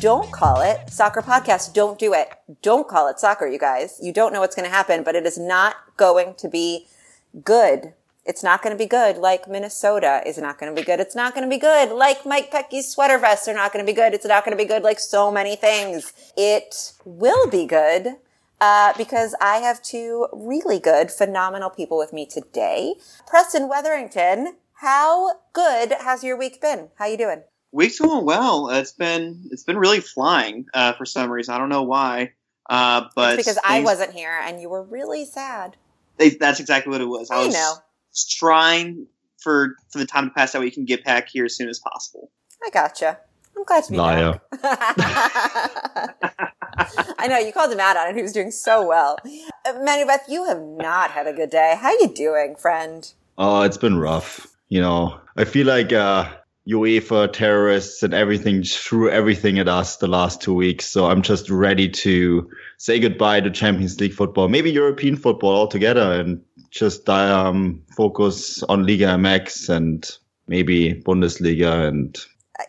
Don't Call It Soccer Podcast. Don't do it. Don't call it soccer, you guys. You don't know what's going to happen, but it is not going to be good. It's not going to be good like Minnesota is not going to be good. It's not going to be good like Mike Petke's sweater vests are not going to be good. It's not going to be good like so many things. It will be good uh, because I have two really good, phenomenal people with me today. Preston Wetherington, how good has your week been? How you doing? Week's going well. It's been it's been really flying uh, for some reason. I don't know why, uh, but it's because I wasn't here and you were really sad. They, that's exactly what it was. I, I was know. trying for for the time to pass that we can get back here as soon as possible. I gotcha. I'm glad to be Liar. back. I know you called him out on it. He was doing so well. Uh, Manu Beth, you have not had a good day. How you doing, friend? Oh, it's been rough. You know, I feel like uh, UEFA terrorists and everything threw everything at us the last two weeks. So I'm just ready to say goodbye to Champions League football, maybe European football altogether, and just um, focus on Liga MX and maybe Bundesliga and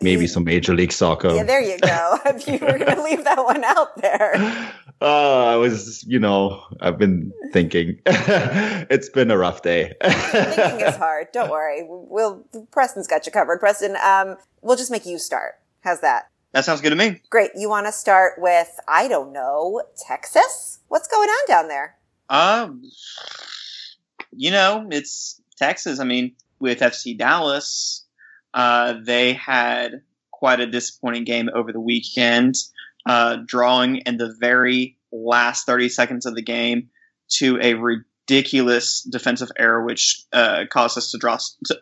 maybe some Major League Soccer. Yeah, there you go. You were going to leave that one out there. Uh, I was, you know, I've been thinking. it's been a rough day. Thinking is hard. Don't worry. We'll Preston's got you covered. Preston, um, we'll just make you start. How's that? That sounds good to me. Great. You want to start with I don't know Texas? What's going on down there? Um, you know, it's Texas. I mean, with FC Dallas, uh, they had quite a disappointing game over the weekend, uh, drawing in the very last 30 seconds of the game to a ridiculous defensive error, which uh, caused us to draw,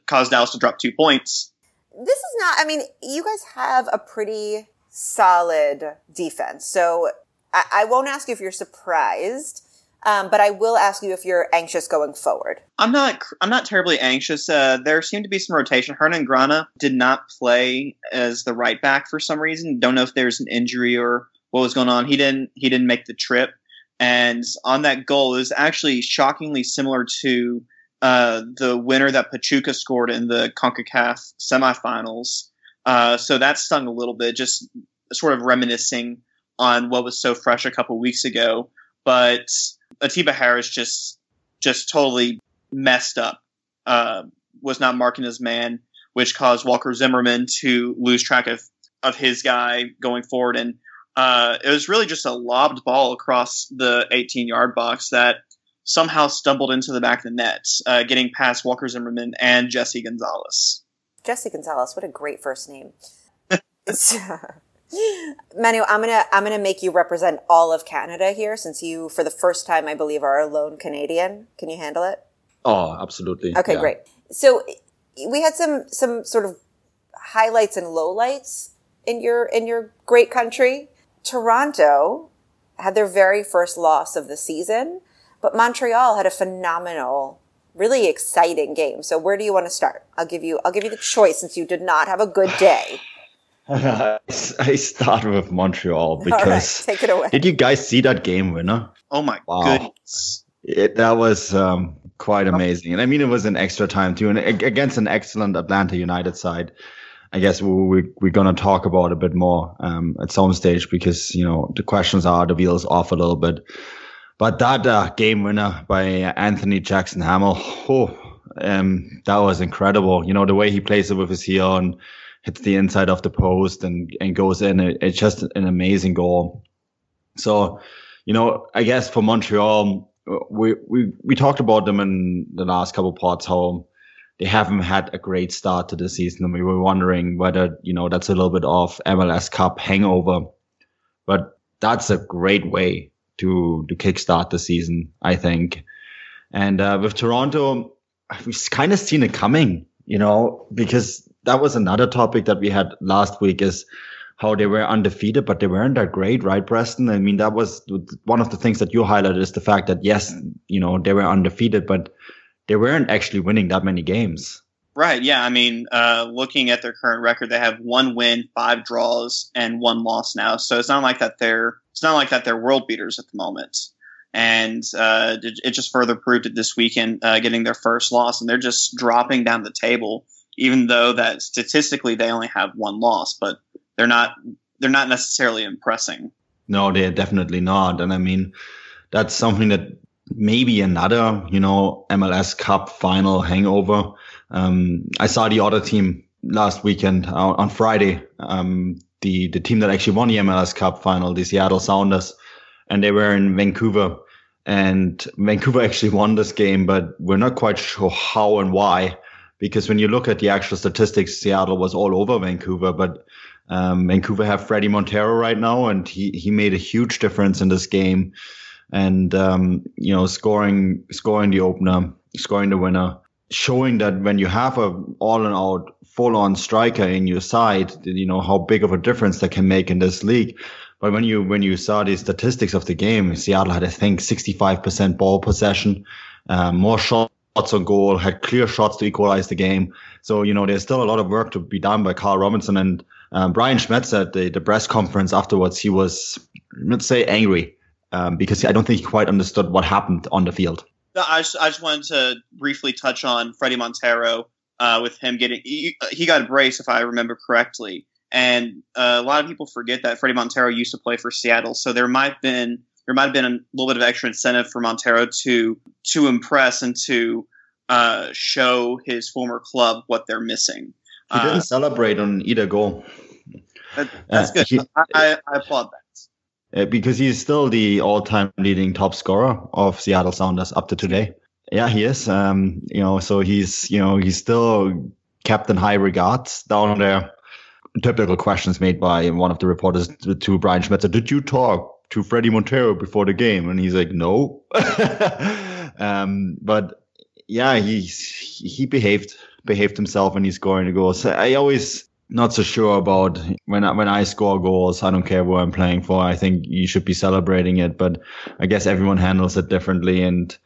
caused Dallas to drop two points. This is not. I mean, you guys have a pretty solid defense, so I, I won't ask you if you're surprised. Um, but I will ask you if you're anxious going forward. I'm not. I'm not terribly anxious. Uh, there seemed to be some rotation. Hernan Grana did not play as the right back for some reason. Don't know if there's an injury or what was going on. He didn't. He didn't make the trip. And on that goal is actually shockingly similar to uh, the winner that Pachuca scored in the Concacaf semifinals. Uh, so that stung a little bit, just sort of reminiscing on what was so fresh a couple weeks ago. But Atiba Harris just just totally messed up. Uh, was not marking his man, which caused Walker Zimmerman to lose track of of his guy going forward, and uh, it was really just a lobbed ball across the 18 yard box that somehow stumbled into the back of the net, uh, getting past Walker Zimmerman and Jesse Gonzalez. Jesse Gonzalez, what a great first name. Manu, I'm gonna I'm gonna make you represent all of Canada here, since you, for the first time, I believe, are a lone Canadian. Can you handle it? Oh, absolutely. Okay, yeah. great. So we had some some sort of highlights and lowlights in your in your great country. Toronto had their very first loss of the season, but Montreal had a phenomenal, really exciting game. So where do you want to start? I'll give you I'll give you the choice since you did not have a good day. I start with Montreal because take it away. Did you guys see that game winner? Oh my Wow. goodness! It, that was um, quite amazing, and I mean it was an extra time too, and against an excellent Atlanta United side. I guess we, we, we're gonna talk about a bit more um, at some stage because you know the questions are the wheels off a little bit. But that uh, game winner by Anthony Jackson-Hamel, oh, um, that was incredible. You know the way he plays it with his heel and hits the inside of the post and and goes in. It, it's just an amazing goal. So, you know, I guess for Montreal, we we we talked about them in the last couple parts how they haven't had a great start to the season, and we were wondering whether you know that's a little bit of MLS Cup hangover. But that's a great way to to kickstart the season, I think. And uh, with Toronto, we've kind of seen it coming, you know, because that was another topic that we had last week is how they were undefeated, but they weren't that great, right, Preston? I mean, that was one of the things that you highlighted is the fact that yes, you know, they were undefeated, but they weren't actually winning that many games. Right. Yeah. I mean, uh, looking at their current record, they have one win, five draws, and one loss now. So it's not like that they're it's not like that they're world beaters at the moment. And uh, it, just further proved it this weekend, uh, getting their first loss, and they're just dropping down the table. Even though that statistically they only have one loss, but they're not they're not necessarily impressing. No, they're definitely not. And I mean, that's something that maybe another, you know, MLS Cup final hangover. Um, I saw the other team last weekend uh, on Friday. Um, the the team that actually won the MLS Cup final, the Seattle Sounders, and they were in Vancouver. And Vancouver actually won this game, but we're not quite sure how and why. Because when you look at the actual statistics, Seattle was all over Vancouver, but um, Vancouver have Fredy Montero right now, and he he made a huge difference in this game, and um, you know scoring scoring the opener, scoring the winner, showing that when you have a all in out full on striker in your side, you know how big of a difference that can make in this league. But when you when you saw the statistics of the game, Seattle had I think 65% ball possession, uh, more shots on goal, had clear shots to equalize the game. So you know there's still a lot of work to be done by Carl Robinson and um, Brian Schmetzer at the, the press conference afterwards. He was let's say angry um, because I don't think he quite understood what happened on the field. I just, I just wanted to briefly touch on Fredy Montero uh, with him getting he, he, got a brace if I remember correctly, and uh, a lot of people forget that Fredy Montero used to play for Seattle, so there might have been there might have been a little bit of extra incentive for Montero to to impress and to uh, show his former club what they're missing. He didn't uh, celebrate on either goal. That, that's uh, good. He, I, I, applaud that. Uh, because he's still the all-time leading top scorer of Seattle Sounders up to today. Yeah, he is. Um, you know, so he's you know he's still kept in high regards down there. Typical questions made by one of the reporters to, to Brian Schmetzer. Did you talk to Fredy Montero before the game? And he's like, no. um, but yeah, he he behaved behaved himself and he's scoring the goals. I always not so sure about when I, when I score goals. I don't care who I'm playing for. I think you should be celebrating it, but I guess everyone handles it differently and.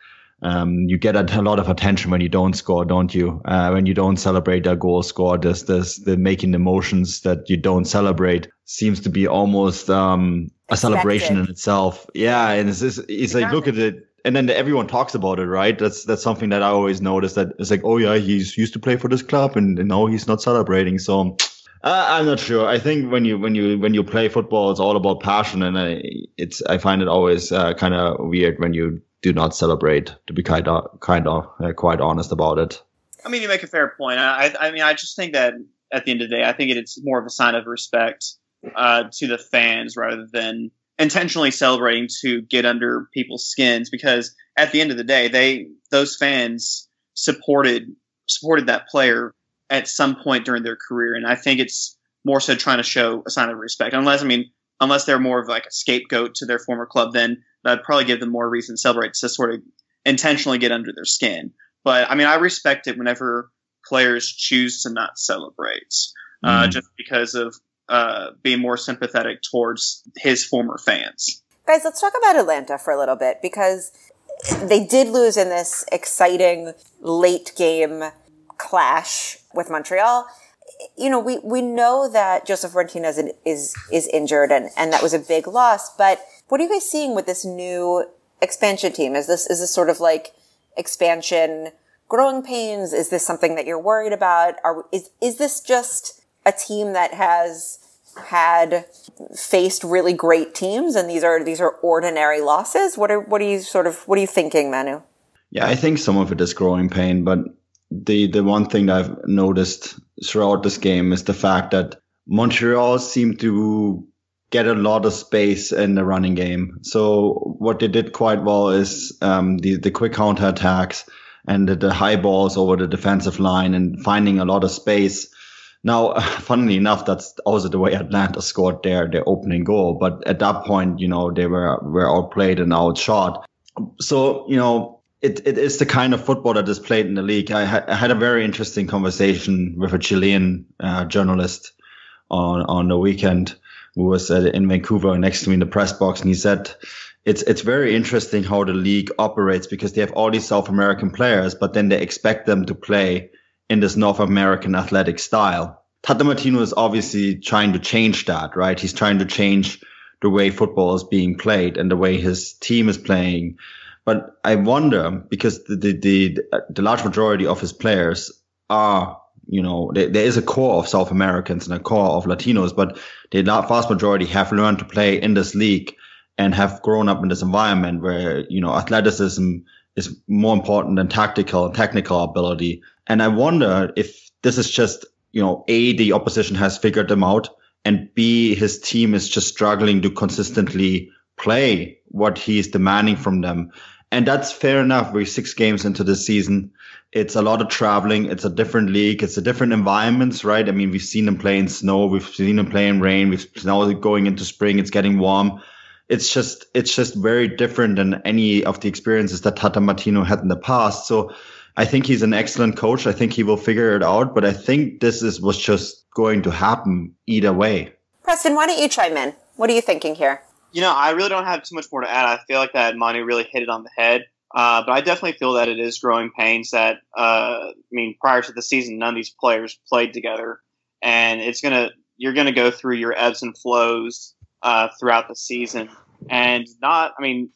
Um, you get a, lot of attention when you don't score, don't you? Uh, when you don't celebrate a goal score, this, this, the making the motions that you don't celebrate seems to be almost, um, a celebration in itself. Yeah. And it's, it's, it's like, look at it and then everyone talks about it, right? That's that's something that I always notice. That it's like, oh yeah, he's used to play for this club, and, and now he's not celebrating. So uh, I'm not sure. I think when you when you when you play football, it's all about passion, and I it's I find it always uh, kind of weird when you do not celebrate. To be kind of kind of uh, quite honest about it. I mean, you make a fair point. I I mean, I just think that at the end of the day, I think it's more of a sign of respect uh, to the fans rather than intentionally celebrating to get under people's skins because at the end of the day, they those fans supported supported that player at some point during their career, and I think it's more so trying to show a sign of respect. Unless I mean, unless they're more of like a scapegoat to their former club, then that'd probably give them more reason to celebrate to sort of intentionally get under their skin. But I mean, I respect it whenever players choose to not celebrate, uh, mm. just because of uh, being more sympathetic towards his former fans. Guys, let's talk about Atlanta for a little bit because they did lose in this exciting late game clash with Montreal. You know, we, we know that Josef Martinez is, is injured and, and that was a big loss, but what are you guys seeing with this new expansion team? Is this, is this sort of like expansion growing pains? Is this something that you're worried about? Are, is, is this just a team that has had faced really great teams and these are these are ordinary losses. What are what are you sort of what are you thinking manu? Yeah i think some of it is growing pain but the the one thing that i've noticed throughout this game is the fact that montreal seemed to get a lot of space in the running game. So what they did quite well is um, the the quick counter attacks and the, the high balls over the defensive line and finding a lot of space now, funnily enough, that's also the way Atlanta scored their their opening goal. But at that point, you know, they were were outplayed and outshot. So, you know, it, it is the kind of football that is played in the league. I, ha- I had a very interesting conversation with a Chilean uh, journalist on on the weekend who was uh, in Vancouver next to me in the press box, and he said it's it's very interesting how the league operates because they have all these South American players, but then they expect them to play in this North American athletic style. Tata Martino is obviously trying to change that, right? He's trying to change the way football is being played and the way his team is playing. But I wonder because the the the, the large majority of his players are you know, there, there is a core of South Americans and a core of Latinos, but the vast majority have learned to play in this league and have grown up in this environment where, you know, athleticism is more important than tactical and technical ability. And I wonder if this is just, you know, A, the opposition has figured them out and B, his team is just struggling to consistently play what he's demanding from them. And that's fair enough. We're six games into the season. It's a lot of traveling. It's a different league. It's a different environments, right? I mean, we've seen them play in snow. We've seen them play in rain. We've now going into spring. It's getting warm. It's just, it's just very different than any of the experiences that Tata Martino had in the past. So I think he's an excellent coach. I think he will figure it out, but I think this is, was just going to happen either way. Preston, why don't you chime in? What are you thinking here? You know, I really don't have too much more to add. I feel like that Monty really hit it on the head. Uh, but I definitely feel that it is growing pains that, uh, I mean, prior to the season, none of these players played together. And it's going to, you're going to go through your ebbs and flows uh, throughout the season. And not, I mean,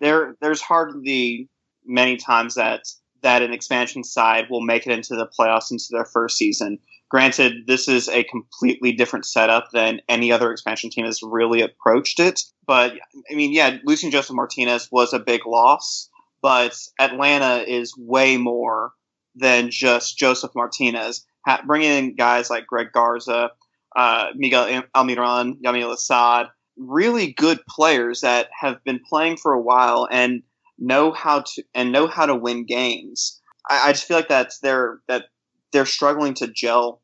there there's hardly many times that that an expansion side will make it into the playoffs into their first season. Granted, this is a completely different setup than any other expansion team has really approached it. But I mean, yeah, losing Josef Martinez was a big loss, but Atlanta is way more than just Josef Martinez. Ha- bringing in guys like Greg Garza, uh, Miguel Almiron, Yamil Assad, really good players that have been playing for a while and know how to and know how to win games. I, I just feel like that's they're that they're struggling to gel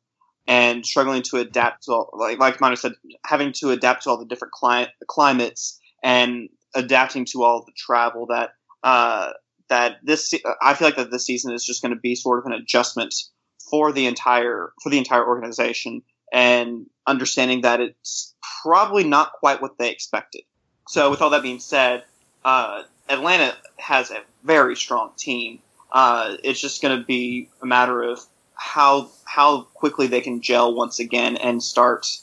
and struggling to adapt to all, like like Manu said, having to adapt to all the different cli- climates and adapting to all the travel that uh, that this I feel like that this season is just going to be sort of an adjustment for the entire for the entire organization and understanding that it's probably not quite what they expected. So with all that being said, uh, Atlanta has a very strong team. Uh, it's just going to be a matter of how how quickly they can gel once again and start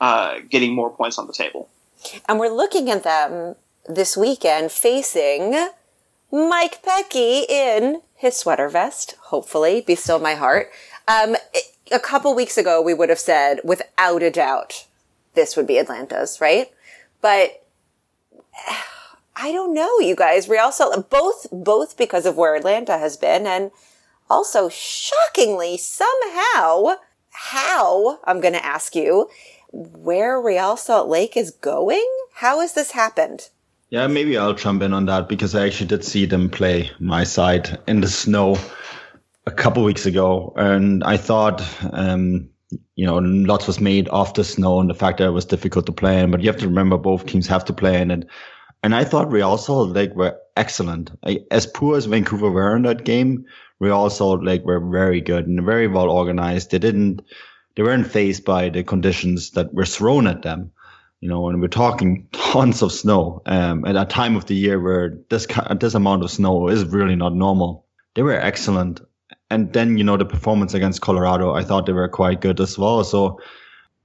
uh, getting more points on the table. And we're looking at them this weekend facing Mike Petke in his sweater vest. Hopefully, be still my heart. Um, a couple weeks ago, we would have said without a doubt this would be Atlanta's, right? But I don't know, you guys. Real Salt, both both because of where Atlanta has been and also, shockingly, somehow, how, I'm going to ask you, where Real Salt Lake is going? How has this happened? Yeah, maybe I'll jump in on that because I actually did see them play my side in the snow a couple weeks ago. And I thought, um, you know, lots was made of the snow and the fact that it was difficult to play in. But you have to remember both teams have to play in it. And I thought Real Salt Lake were excellent. As poor as Vancouver were in that game, Real Salt Lake were very good and very well organized. They didn't, they weren't faced by the conditions that were thrown at them. You know, and we're talking tons of snow um, at a time of the year where this this amount of snow is really not normal. They were excellent, and then you know the performance against Colorado, I thought they were quite good as well. So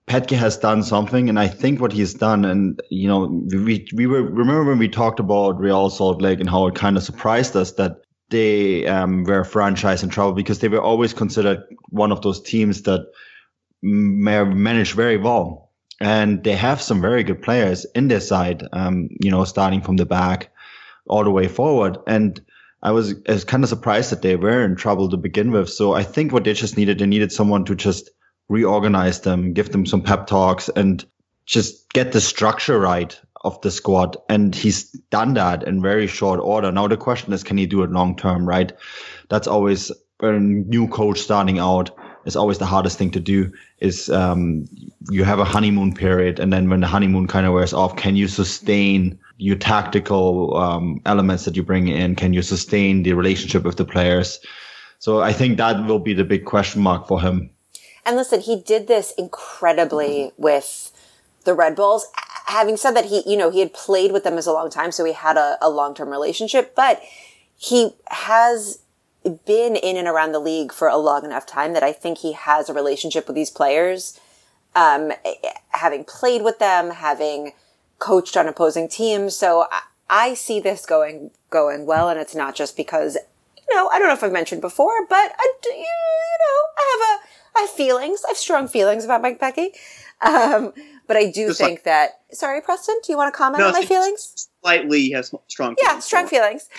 Petke has done something, and I think what he's done, and you know, we we were remember when we talked about Real Salt Lake and how it kind of surprised us that they um, were franchise in trouble because they were always considered one of those teams that may manage very well. And they have some very good players in their side, um, you know, starting from the back all the way forward. And I was, I was kind of surprised that they were in trouble to begin with. So I think what they just needed, they needed someone to just reorganize them, give them some pep talks and just get the structure right of the squad, and he's done that in very short order. Now the question is, can he do it long term? Right? That's always a new coach starting out is always the hardest thing to do. Is um, you have a honeymoon period, and then when the honeymoon kind of wears off, can you sustain your tactical um, elements that you bring in? Can you sustain the relationship with the players? So I think that will be the big question mark for him. And listen, he did this incredibly mm-hmm. with the Red Bulls having said that, he, you know, he had played with them as a long time, so he had a, a long term relationship, but he has been in and around the league for a long enough time that I think he has a relationship with these players. Um, eh, eh, having played with them, having coached on opposing teams. So I, I see this going, going well. And it's not just because, you know, I don't know if I've mentioned before, but I, you know, I have a, I have feelings. I have strong feelings about Mike Petke. Um, but I do Just think like- that. Sorry, Preston, do you want to comment No, on my feelings? Slightly has strong. Yeah, strong feelings.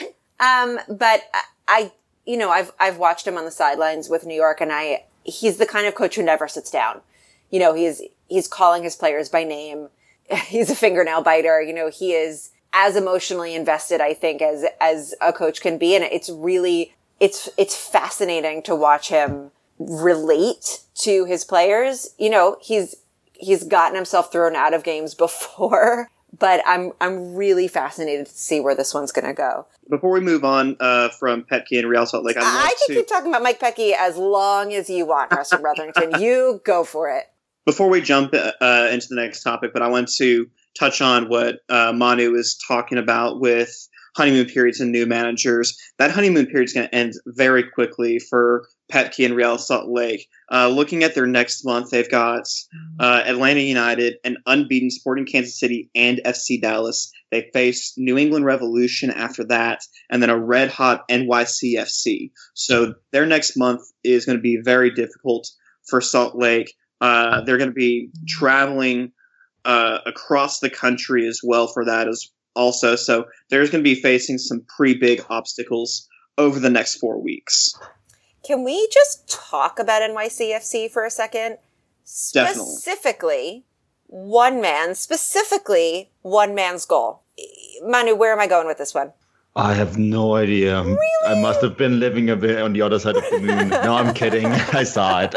Um, but I, you know, I've I've watched him on the sidelines with New York, and I he's the kind of coach who never sits down. You know, he's he's calling his players by name. He's a fingernail biter. You know, he is as emotionally invested, I think, as as a coach can be, and it's really it's it's fascinating to watch him relate to his players. You know, he's he's gotten himself thrown out of games before, but I'm I'm really fascinated to see where this one's going to go. Before we move on uh, from Petke and Real Salt Lake, I I can to keep talking about Mike Petke as long as you want, Preston Bretherington. you go for it. before we jump uh, into the next topic, but I want to touch on what uh, Manu was talking about with honeymoon periods and new managers. That honeymoon period is going to end very quickly for Petke and Real Salt Lake. Uh, looking at their next month, they've got uh, Atlanta United, an unbeaten Sporting Kansas City, and FC Dallas. They face New England Revolution after that, and then a red hot NYCFC. So their next month is going to be very difficult for Salt Lake. Uh, they're going to be traveling uh, across the country as well for that as also. So there's going to be facing some pretty big obstacles over the next four weeks. Can we just talk about NYCFC for a second? Definitely. Specifically, one man, specifically one man's goal. Manu, where am I going with this one? I have no idea. Really? I must have been living a bit on the other side of the moon. no, I'm kidding. I saw it.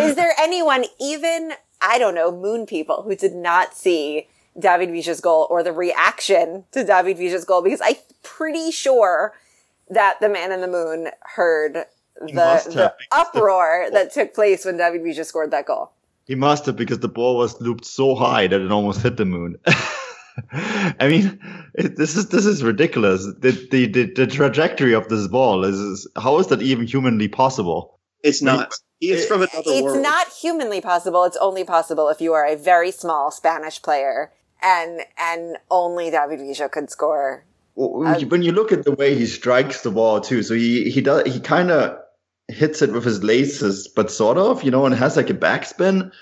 Is there anyone, even, I don't know, moon people who did not see David Villa's goal or the reaction to David Villa's goal? Because I'm pretty sure that the man in the moon heard the, the have. uproar that took place when David Villa scored that goal. He must have because the ball was looped so high that it almost hit the moon. I mean, it, this is this is ridiculous. The, the the the trajectory of this ball is, is how is that even humanly possible? It's not. He is from another It's world. not humanly possible. It's only possible if you are a very small Spanish player and, and only David Villa could score. When you- when you look at the way he strikes the ball too, so he he does he kind of hits it with his laces, but sort of, you know, and has like a backspin,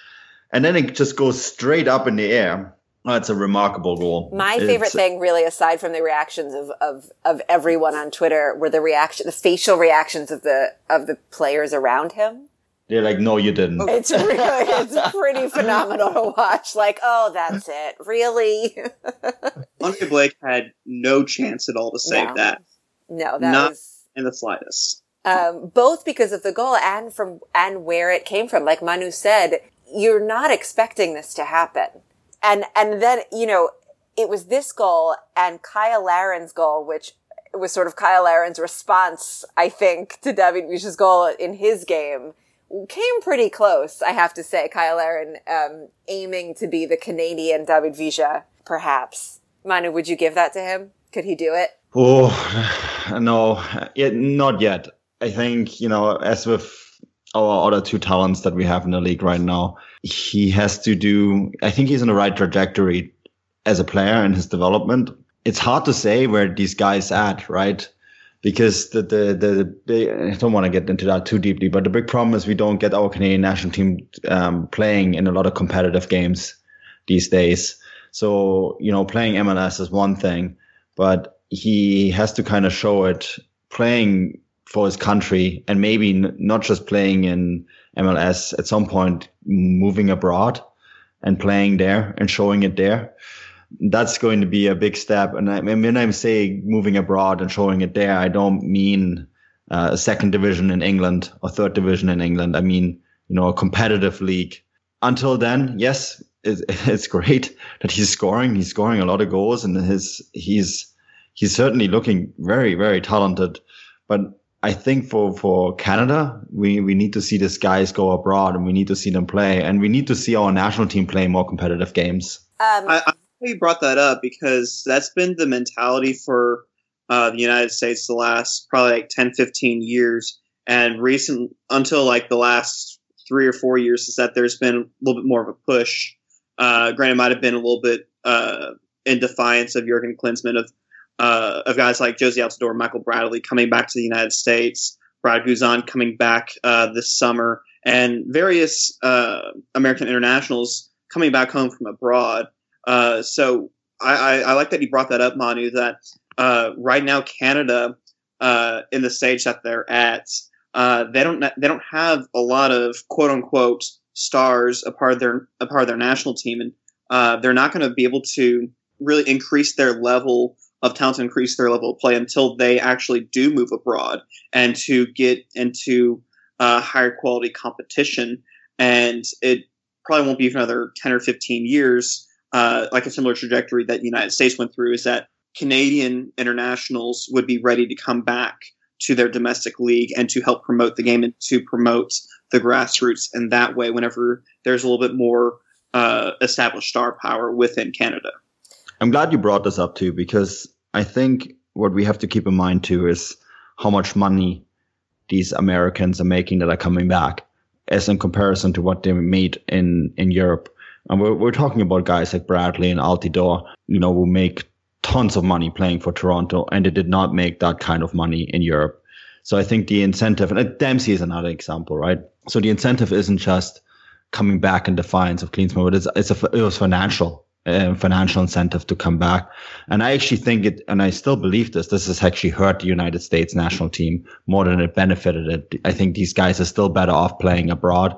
and then it just goes straight up in the air. Oh, it's a remarkable goal. My favorite It's- thing, really, aside from the reactions of, of, of everyone on Twitter, were the reaction, the facial reactions of the, of the players around him. They're like, no, you didn't. It's really, it's pretty phenomenal to watch. Like, oh, that's it. Really? Andre Blake had no chance at all to save No. that No, that Not- was. in the slightest. Um, both because of the goal and from and where it came from. Like Manu said, you're not expecting this to happen, and and then you know it was this goal and Cyle Larin's goal, which was sort of Cyle Larin's response, I think, to David Villa's goal in his game. Came pretty close, I have to say. Cyle Larin um, aiming to be the Canadian David Villa, perhaps. Manu, would you give that to him? Could he do it? Oh no, yet not yet. I think you know, as with our other two talents that we have in the league right now, he has to do. I think he's on the right trajectory as a player in his development. It's hard to say where these guys at, right? Because the the the, the I don't want to get into that too deeply, but the big problem is we don't get our Canadian national team um, playing in a lot of competitive games these days. So you know, playing MLS is one thing, but he has to kind of show it playing for his country and maybe n- not just playing in MLS at some point moving abroad and playing there and showing it there. That's going to be a big step. And I mean, when I'm saying moving abroad and showing it there, I don't mean uh, a second division in England or third division in England. I mean, you know, a competitive league. Until then, yes, it, it's great that he's scoring. He's scoring a lot of goals and his, he's, he's certainly looking very, very talented. But I think for, for Canada, we, we need to see these guys go abroad and we need to see them play and we need to see our national team play more competitive games. Um, I, I'm glad you brought that up because that's been the mentality for uh, the United States the last probably like 10, 15 years. And recent until like the last three or four years is that there's been a little bit more of a push. Uh, granted, might have been a little bit uh, in defiance of Jurgen Klinsmann of uh, of guys like Jozy Altidore, Michael Bradley coming back to the United States, Brad Guzan coming back uh, this summer, and various uh, American internationals coming back home from abroad. Uh, so I, I, I, like that you brought that up, Manu. That uh, right now Canada, uh, in the stage that they're at, they don't they don't have a lot of quote unquote stars a part of their a part of their national team, and they're not going to be able to really increase their level of talent, increase their level of play until they actually do move abroad and to get into uh, higher quality competition. And it probably won't be for another 10 or 15 years, uh, like a similar trajectory that the United States went through, is that Canadian internationals would be ready to come back to their domestic league and to help promote the game and to promote the grassroots. And that way, whenever there's a little bit more uh, established star power within Canada. I'm glad you brought this up too, because I think what we have to keep in mind too is how much money these Americans are making that are coming back as in comparison to what they made in, in Europe. And we're, we're talking about guys like Bradley and Altidore, you know, who make tons of money playing for Toronto and they did not make that kind of money in Europe. So I think the incentive, and uh, Dempsey is another example, right? So the incentive isn't just coming back in defiance of Klinsmann, but it's, it's a, it was financial uh, financial incentive to come back. And I actually think it, and I still believe this, this has actually hurt the United States national team more than it benefited it. I think these guys are still better off playing abroad.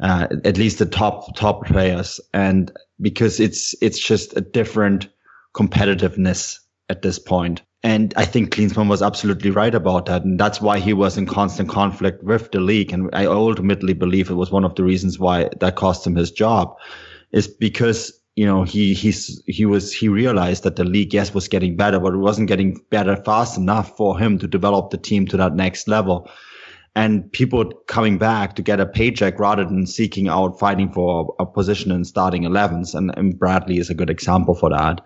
Uh, at least the top, top players. And because it's, it's just a different competitiveness at this point. And I think Klinsmann was absolutely right about that. And that's why he was in constant conflict with the league. And I ultimately believe it was one of the reasons why that cost him his job is because you know, he he's he was he realized that the league yes was getting better, but it wasn't getting better fast enough for him to develop the team to that next level. And people coming back to get a paycheck rather than seeking out fighting for a position in starting 11s, and, and Bradley is a good example for that.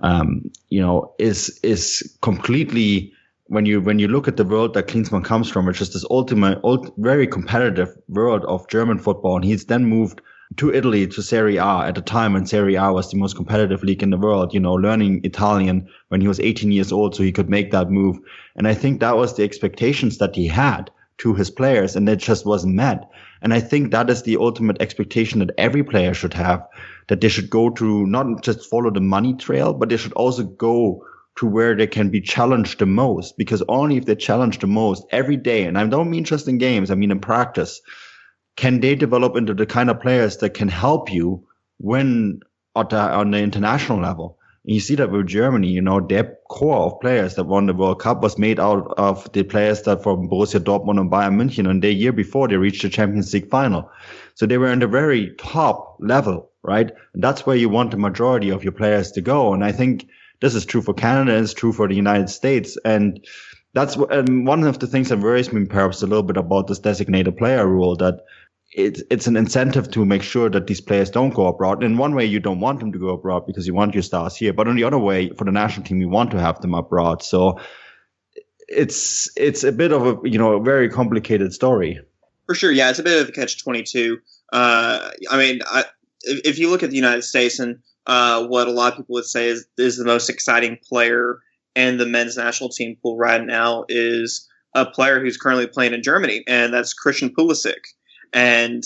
Um, you know, is is completely when you when you look at the world that Klinsmann comes from, it's just this ultimate, ult, very competitive world of German football, and he's then moved to Italy to Serie A at a time when Serie A was the most competitive league in the world, you know, learning Italian when he was 18 years old so he could make that move. And I think that was the expectations that he had to his players and it just wasn't met. And I think that is the ultimate expectation that every player should have, that they should go to not just follow the money trail, but they should also go to where they can be challenged the most because only if they challenge the most every day, and I don't mean just in games, I mean in practice, can they develop into the kind of players that can help you win at the, on the international level? And you see that with Germany, you know, their core of players that won the World Cup was made out of the players that from Borussia Dortmund and Bayern München. And the year before they reached the Champions League final. So they were in the very top level, right? And that's where you want the majority of your players to go. And I think this is true for Canada. It's true for the United States. And that's and one of the things that worries me perhaps a little bit about this designated player rule that it's it's an incentive to make sure that these players don't go abroad. In one way, you don't want them to go abroad because you want your stars here, but on the other way, for the national team, you want to have them abroad. So it's it's a bit of a you know a very complicated story. For sure, yeah, it's a bit of a catch twenty two. Uh, I mean, I, if you look at the United States and uh, what a lot of people would say is is the most exciting player in the men's national team pool right now is a player who's currently playing in Germany, and that's Christian Pulisic. And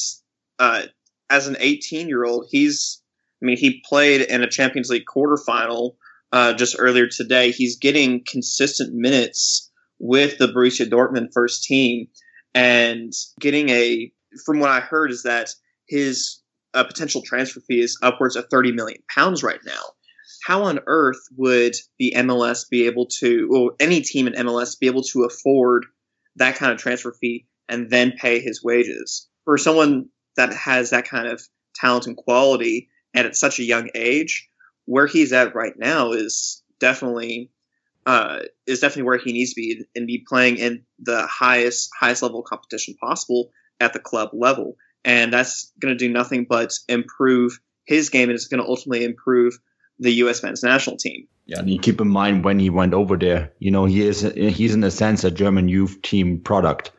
uh, as an 18 year old, he's, I mean, he played in a Champions League quarterfinal uh, just earlier today. He's getting consistent minutes with the Borussia Dortmund first team and getting a, from what I heard, is that his uh, potential transfer fee is upwards of 30 million pounds right now. How on earth would the MLS be able to, or any team in MLS be able to afford that kind of transfer fee and then pay his wages? For someone that has that kind of talent and quality and at such a young age, where he's at right now is definitely uh, is definitely where he needs to be and be playing in the highest highest level competition possible at the club level. And that's going to do nothing but improve his game, and it's going to ultimately improve the U.S. men's national team. Yeah, and you keep in mind when he went over there, you know, he is he's in a sense a German youth team product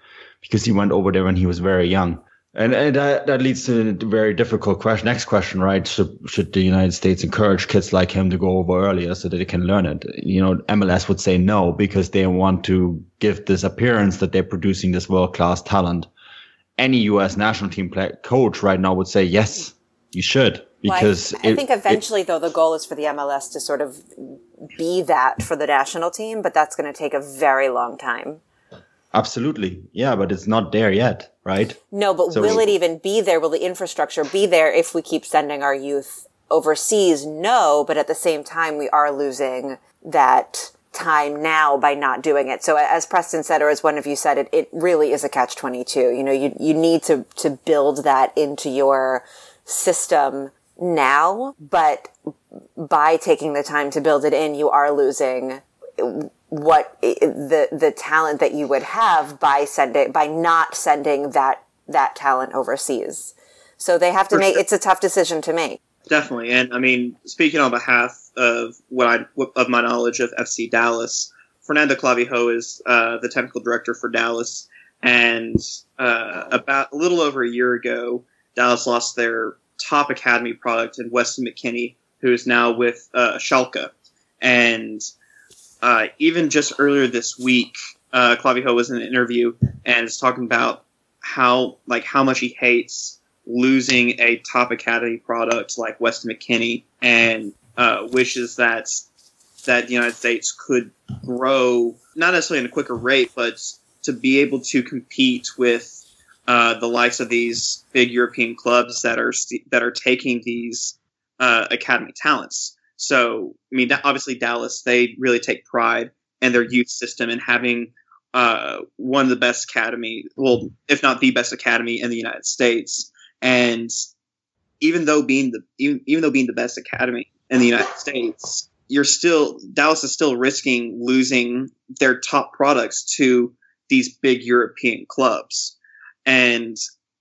because he went over there when he was very young. And, and that, that leads to a very difficult question. Next question, right? Should, should the United States encourage kids like him to go over earlier so that they can learn it? You know, MLS would say no because they want to give this appearance that they're producing this world class talent. any U.S. national team play, coach right now would say yes, you should because well, I, I, think eventually it, though the goal is for the MLS to sort of be that for the national team, but that's going to take a very long time. Absolutely. Yeah, but it's not there yet, right? No, but so, will it even be there? Will the infrastructure be there if we keep sending our youth overseas? No, but at the same time, we are losing that time now by not doing it. So as Preston said, or as one of you said, it, it really is a catch 22. You know, you, you need to, to build that into your system now, but by taking the time to build it in, you are losing what the the talent that you would have by sending by not sending that that talent overseas. So they have to For make sure. it's a tough decision to make. Definitely, and I mean, speaking on behalf of what I of my knowledge of FC Dallas, Fernando Clavijo is uh, the technical director for Dallas, and uh, about a little over a year ago, Dallas lost their top academy product in Weston McKennie, who is now with uh, Schalke, and uh, even just earlier this week, uh, Clavijo was in an interview and is talking about how like how much he hates losing a top academy product like Weston McKennie and uh, wishes that that the United States could grow not necessarily in a quicker rate, but to be able to compete with uh, the likes of these big European clubs that are st- that are taking these uh, academy talents. So, I mean, obviously Dallas, they really take pride in their youth system and having uh, one of the best academy, well, if not the best academy in the United States. And even though being the even, even though being the best academy in the United States, you're still Dallas is still risking losing their top products to these big European clubs. And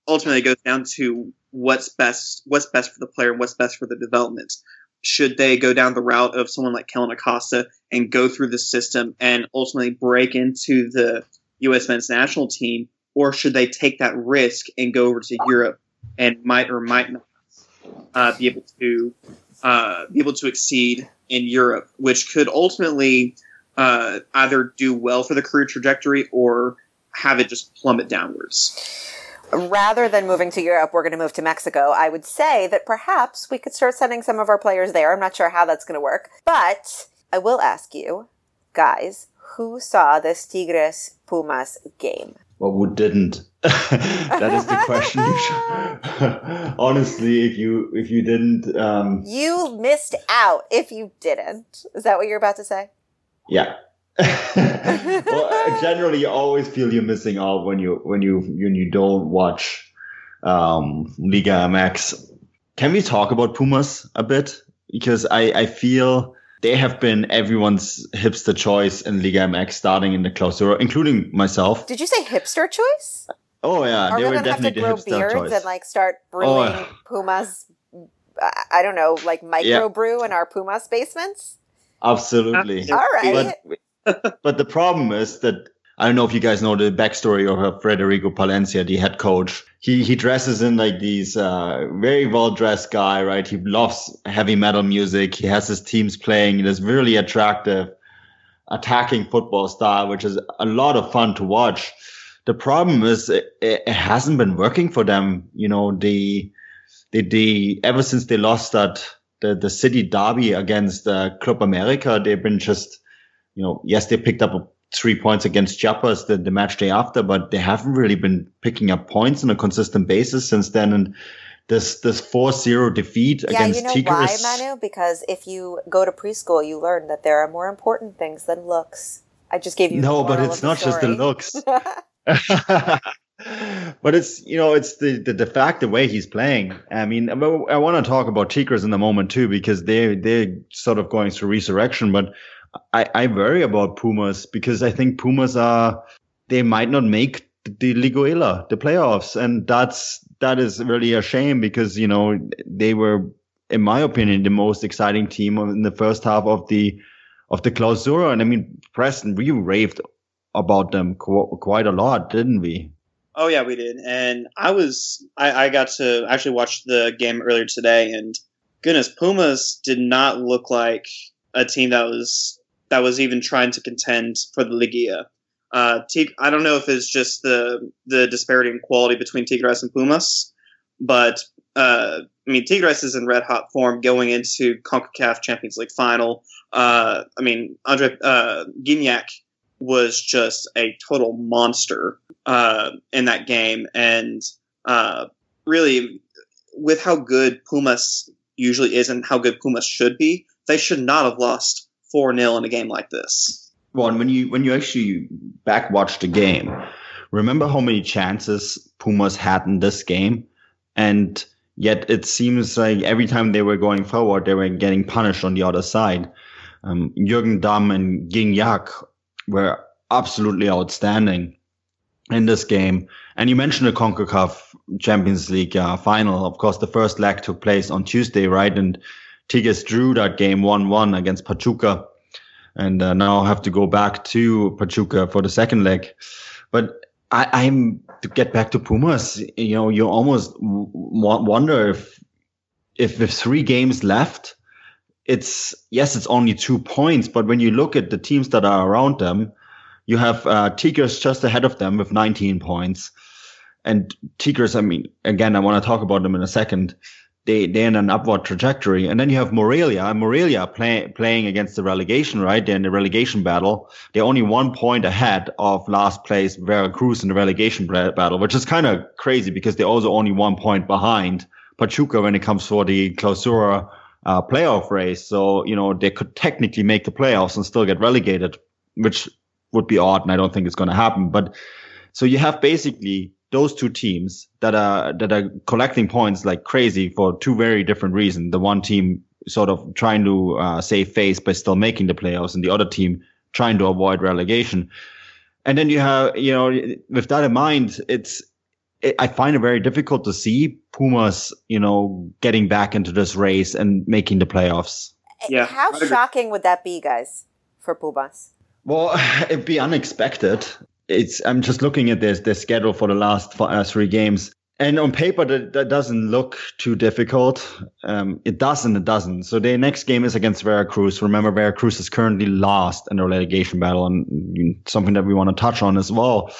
ultimately it goes down to what's best what's best for the player and what's best for the development should they go down the route of someone like Kellyn Acosta and go through the system and ultimately break into the U.S. men's national team, or should they take that risk and go over to Europe and might or might not uh, be able to uh, be able to exceed in Europe, which could ultimately uh, either do well for the career trajectory or have it just plummet downwards rather than moving to Europe, we're going to move to Mexico. I would say that perhaps we could start sending some of our players there. I'm not sure how that's going to work, but I will ask you, guys, who saw this Tigres Pumas game? Well, who didn't? that is the question. Honestly, if you if you didn't, um... you missed out. If you didn't, is that what you're about to say? Yeah, well, generally, you always feel you're missing out when you when you when you don't watch um, Liga MX. Can we talk about Pumas a bit? Because I I feel they have been everyone's hipster choice in Liga MX starting in the Clausura, including myself. Did you say hipster choice? Oh yeah, Are they were definitely have to grow beards choice. and like start brewing oh. Pumas? I don't know, like micro yeah. brew in our Pumas basements. Absolutely. All right. But but the problem is that I don't know if you guys know the backstory of Federico Palencia, the head coach. He he dresses in like these uh, very well dressed guy, right? He loves heavy metal music. He has his teams playing this really attractive attacking football style, which is a lot of fun to watch. The problem is it, it hasn't been working for them. You know, the the the ever since they lost that the the city derby against uh, Club America, they've been just you know, yes, they picked up three points against Chiapas the, the match day after, but they haven't really been picking up points on a consistent basis since then. And this this 4-0 defeat yeah, against you know Tigres. why, Manu? Because if you go to preschool, you learn that there are more important things than looks. I just gave you no, but it's not just the looks. but it's you know it's the, the fact the way he's playing. I mean, I, I want to talk about Tigres in a moment too because they they're sort of going through resurrection, but I, I worry about Pumas because I think Pumas are they might not make the Liguilla, the playoffs, and that's that is really a shame because you know they were, in my opinion, the most exciting team in the first half of the of the Clausura, and I mean Preston, we raved about them qu- quite a lot, didn't we? Oh yeah, we did, and I was I, I got to actually watch the game earlier today, and goodness, Pumas did not look like a team that was that was even trying to contend for the Liguilla. Uh, Tig- I don't know if it's just the the disparity in quality between Tigres and Pumas, but uh, I mean Tigres is in red hot form going into Concacaf Champions League final. Uh, I mean Andre uh, Gignac was just a total monster uh, in that game, and uh, really with how good Pumas usually is and how good Pumas should be, they should not have lost four 0 in a game like this. Well, and when you when you actually back watch the game, remember how many chances Pumas had in this game, and yet it seems like every time they were going forward, they were getting punished on the other side. Um, Jürgen Damm and Gignac were absolutely outstanding in this game. And you mentioned the CONCACAF Champions League uh, final. Of course, the first leg took place on Tuesday, right? And Tigres drew that game 1-1 against Pachuca and uh, now have to go back to Pachuca for the second leg. But I, am to get back to Pumas. You know, you almost w- wonder if if with three games left, it's yes, it's only two points. But when you look at the teams that are around them, you have uh, Tigres just ahead of them with 19 points. And Tigres, I mean, again, I want to talk about them in a second they they're in an upward trajectory. And then you have Morelia. and Morelia play, playing against the relegation, right? They're in the relegation battle. They're only one point ahead of last place Veracruz in the relegation battle, which is kind of crazy because they're also only one point behind Pachuca when it comes for the Clausura uh, playoff race. So you know they could technically make the playoffs and still get relegated, which would be odd, and I don't think it's going to happen. But so you have basically those two teams that are that are collecting points like crazy for two very different reasons. The one team sort of trying to uh, save face by still making the playoffs, and the other team trying to avoid relegation. And then you have, you know, with that in mind, it's it, I find it very difficult to see Pumas, you know, getting back into this race and making the playoffs. Yeah. How shocking would that be, guys, for Pumas? Well, it'd be unexpected it's I'm just looking at this the schedule for the last uh, three games, and on paper that, that doesn't look too difficult. Um, it doesn't. It doesn't. So their next game is against Veracruz. Remember, Veracruz is currently lost in the relegation battle, and something that we want to touch on as well.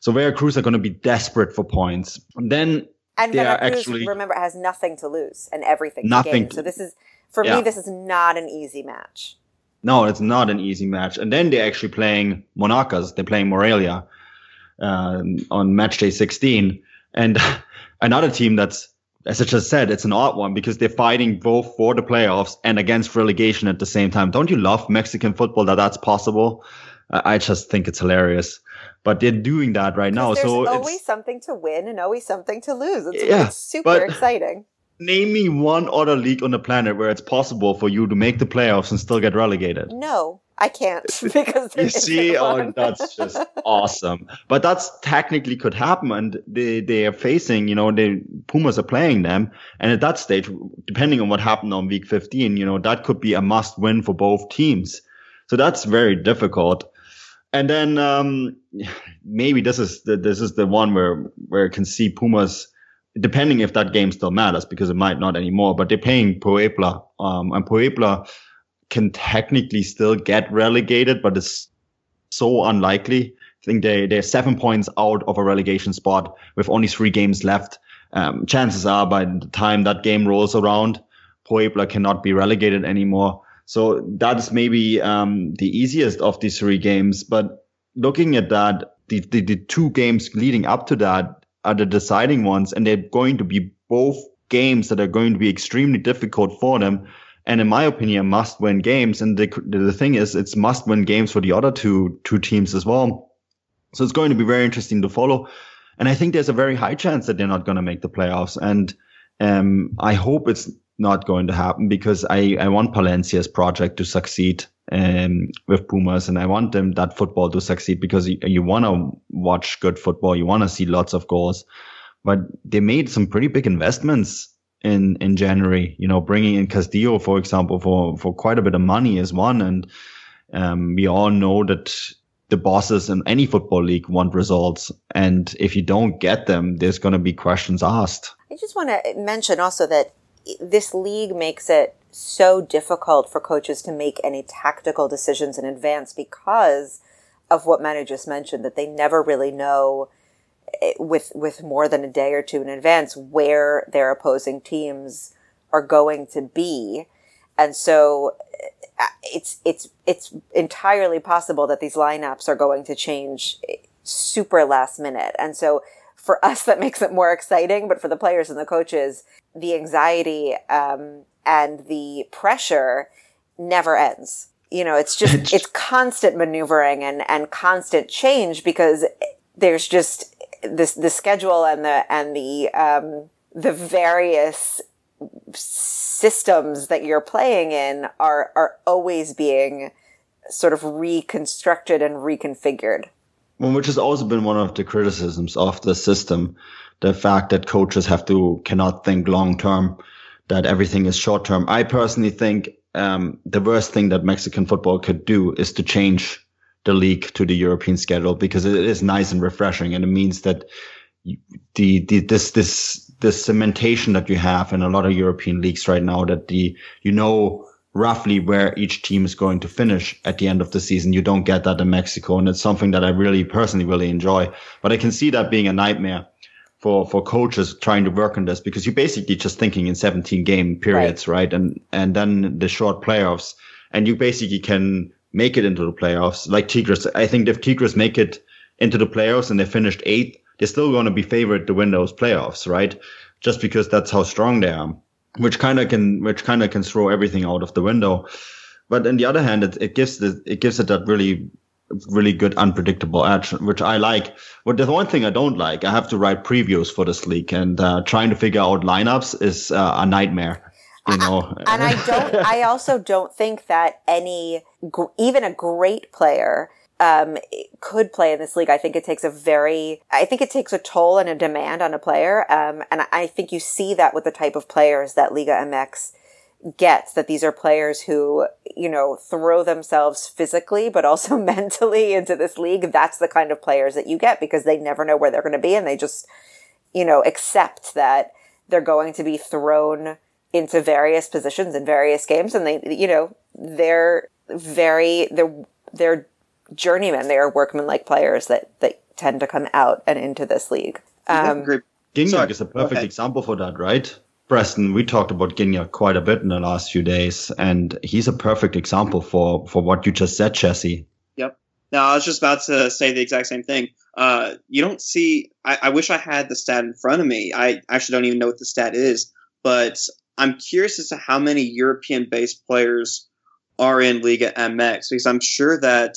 So Veracruz are going to be desperate for points. And then and they Veracruz, actually remember has nothing to lose and everything nothing to gain. So this is for yeah. me, this is not an easy match. No, it's not an easy match. And then they're actually playing Monarcas. They're playing Morelia uh, on match day 16. And another team that's, as I just said, it's an odd one because they're fighting both for the playoffs and against relegation at the same time. Don't you love Mexican football that that's possible? I just think it's hilarious. But they're doing that right now. So there's so always something to win and always something to lose. It's, yeah, it's super exciting name me one other league on the planet where it's possible for you to make the playoffs and still get relegated. No, I can't because you see, oh, that's just awesome. But that's technically could happen, and they they are facing, you know, the Pumas are playing them, and at that stage, depending on what happened on week 15, you know, that could be a must win for both teams. So that's very difficult. And then um, maybe this is the this is the one where where I can see Pumas depending if that game still matters because it might not anymore, but they're paying Puebla, um, and Puebla can technically still get relegated, but it's so unlikely. I think they, they're seven points out of a relegation spot with only three games left. Um, chances are by the time that game rolls around, Puebla cannot be relegated anymore. So that's maybe um, the easiest of these three games. But looking at that, the, the, the two games leading up to that, are the deciding ones, and they're going to be both games that are going to be extremely difficult for them. And in my opinion, must win games. And the, the thing is, it's must win games for the other two, two teams as well. So it's going to be very interesting to follow. And I think there's a very high chance that they're not going to make the playoffs. And, um, I hope it's not going to happen because I, I want Palencia's project to succeed um, with Pumas, and I want them that football to succeed because you, you want to watch good football, you want to see lots of goals, but they made some pretty big investments in in January. You know, bringing in Castillo, for example, for for quite a bit of money is one, and um, we all know that the bosses in any football league want results, and if you don't get them, there's going to be questions asked. I just want to mention also that this league makes it so difficult for coaches to make any tactical decisions in advance because of what Manu just mentioned that they never really know eh, with with more than a day or two in advance where their opposing teams are going to be, and so eh, it's it's it's entirely possible that these lineups are going to change super last minute, and so for us that makes it more exciting, but for the players and the coaches, the anxiety um, and the pressure never ends. You know, it's just it's constant maneuvering and and constant change because there's just this the schedule and the and the um, the various systems that you're playing in are are always being sort of reconstructed and reconfigured. Well, which has also been one of the criticisms of the system, the fact that coaches have to cannot think long term, that everything is short term. I personally think um, the worst thing that Mexican football could do is to change the league to the European schedule because it is nice and refreshing, and it means that the, the this this this cementation that you have in a lot of European leagues right now that the you know roughly where each team is going to finish at the end of the season. You don't get that in Mexico. And it's something that I really personally really enjoy. But I can see that being a nightmare for, for coaches trying to work on this because you're basically just thinking in 17 game periods, right? right? And, and then the short playoffs and you basically can make it into the playoffs like Tigres. I think if Tigres make it into the playoffs and they finished eighth, they're still going to be favored to win those playoffs, right? Just because that's how strong they are which kind of can which kind of can throw everything out of the window. But on the other hand, it, it gives the it gives it that really really good unpredictable action, which I like. But the one thing I don't like, I have to write previews for this league, and uh, trying to figure out lineups is uh, a nightmare. You know, and I don't. I also don't think that any, even a great player um, could play in this league. I think it takes a very, I think it takes a toll and a demand on a player. Um, and I think you see that with the type of players that Liga MX gets, that these are players who, you know, throw themselves physically, but also mentally into this league. That's the kind of players that you get because they never know where they're going to be and they just, you know, accept that they're going to be thrown into various positions in various games and they, you know, they're very, they're, they're journeymen. They are workman-like players that that tend to come out and into this league. Um, Gignac is a perfect example for that, right? Preston, we talked about Gignac quite a bit in the last few days, and he's a perfect example for for what you just said, Jesse. Yep. Now I was just about to say the exact same thing. Uh, you don't see. I, I wish I had the stat in front of me. I actually don't even know what the stat is, but I'm curious as to how many European-based players are in Liga MX because I'm sure that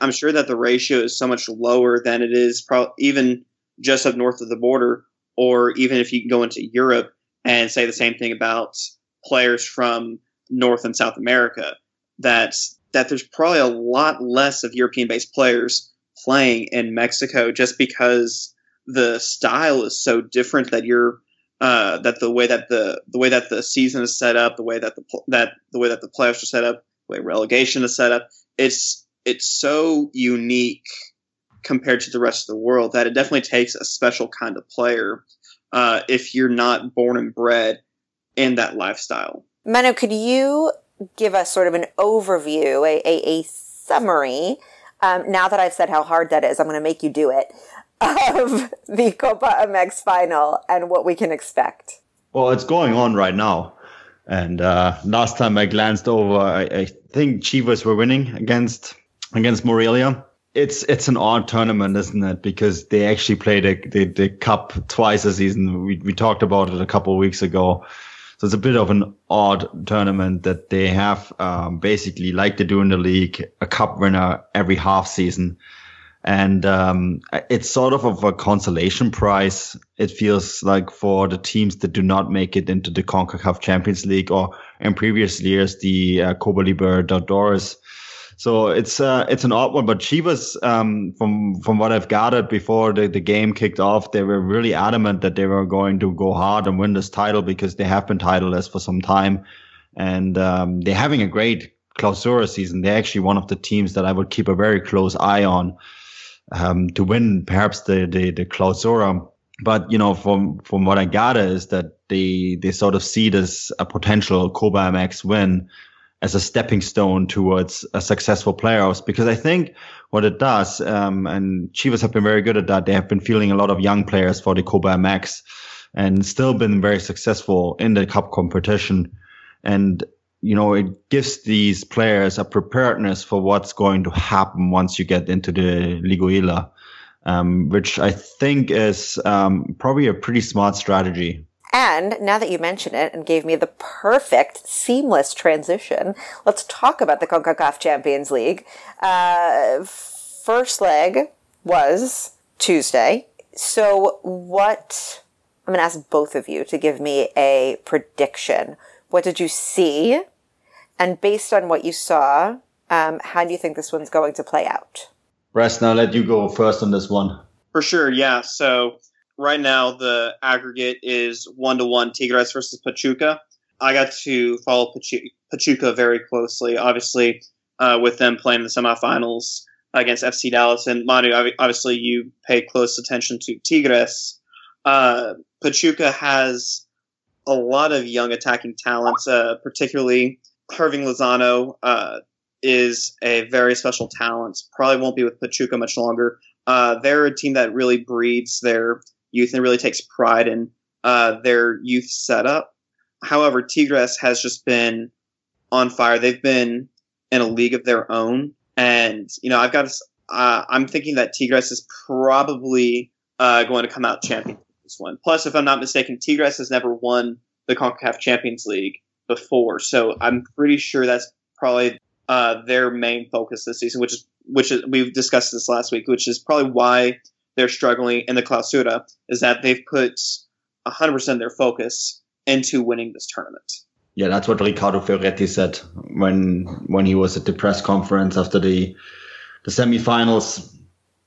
I'm sure that the ratio is so much lower than it is even just up north of the border, or even if you go into Europe and say the same thing about players from North and South America. That that there's probably a lot less of European-based players playing in Mexico just because the style is so different that you're uh, that the way that the the way that the season is set up, the way that the that the way that the playoffs are set up, the way relegation is set up, it's it's so unique compared to the rest of the world that it definitely takes a special kind of player uh, if you're not born and bred in that lifestyle. Manu, could you give us sort of an overview, a, a, a summary? Um, now that I've said how hard that is, I'm going to make you do it of the Copa MX final and what we can expect. Well, it's going on right now. And uh, last time I glanced over, I, I think Chivas were winning against against Morelia. It's it's an odd tournament, isn't it? Because they actually play the, the, cup twice a season. We we talked about it a couple of weeks ago. So it's a bit of an odd tournament that they have um, basically like they do in the league, a cup winner every half season. And um, it's sort of, of a consolation prize. It feels like for the teams that do not make it into the CONCACAF Champions League or in previous years, the uh, Copa Libertadores so it's uh, it's an odd one, but Chivas, um, from from what I've gathered before the, the game kicked off, they were really adamant that they were going to go hard and win this title because they have been titleless for some time, and um, they're having a great Clausura season. They're actually one of the teams that I would keep a very close eye on um, to win perhaps the the, the Clausura. But you know, from from what I gather is that they they sort of see this a potential Copa MX win as a stepping stone towards a successful playoffs. Because I think what it does, um, and Chivas have been very good at that. They have been fielding a lot of young players for the Copa MX and still been very successful in the cup competition. And you know, it gives these players a preparedness for what's going to happen once you get into the Liguilla, um, which I think is um, probably a pretty smart strategy. And now that you mention it and gave me the perfect seamless transition, let's talk about the CONCACAF Champions League. Uh, first leg was Tuesday. So what, I'm going to ask both of you to give me a prediction. What did you see? And based on what you saw, um, how do you think this one's going to play out? Preston, I'll let you go first on this one. For sure, yeah. So right now the aggregate is one to one Tigres versus Pachuca. I got to follow Pachuca very closely, obviously, uh, with them playing the semifinals against FC Dallas. And Manu, obviously, you pay close attention to Tigres. Uh, Pachuca has a lot of young attacking talents, uh, particularly Hirving Lozano uh, is a very special talent. Probably won't be with Pachuca much longer. Uh, they're a team that really breeds their youth and really takes pride in uh, their youth setup. However, Tigres has just been on fire. They've been in a league of their own, and you know I've got. Uh, I'm thinking that Tigres is probably uh, going to come out champion this one. Plus, if I'm not mistaken, Tigres has never won the Concacaf Champions League before, so I'm pretty sure that's probably uh, their main focus this season, which is which is we've discussed this last week, which is probably why they're struggling in the Clausura is that they've put 100% of their focus into winning this tournament. Yeah, that's what Ricardo Ferretti said when when he was at the press conference after the the semifinals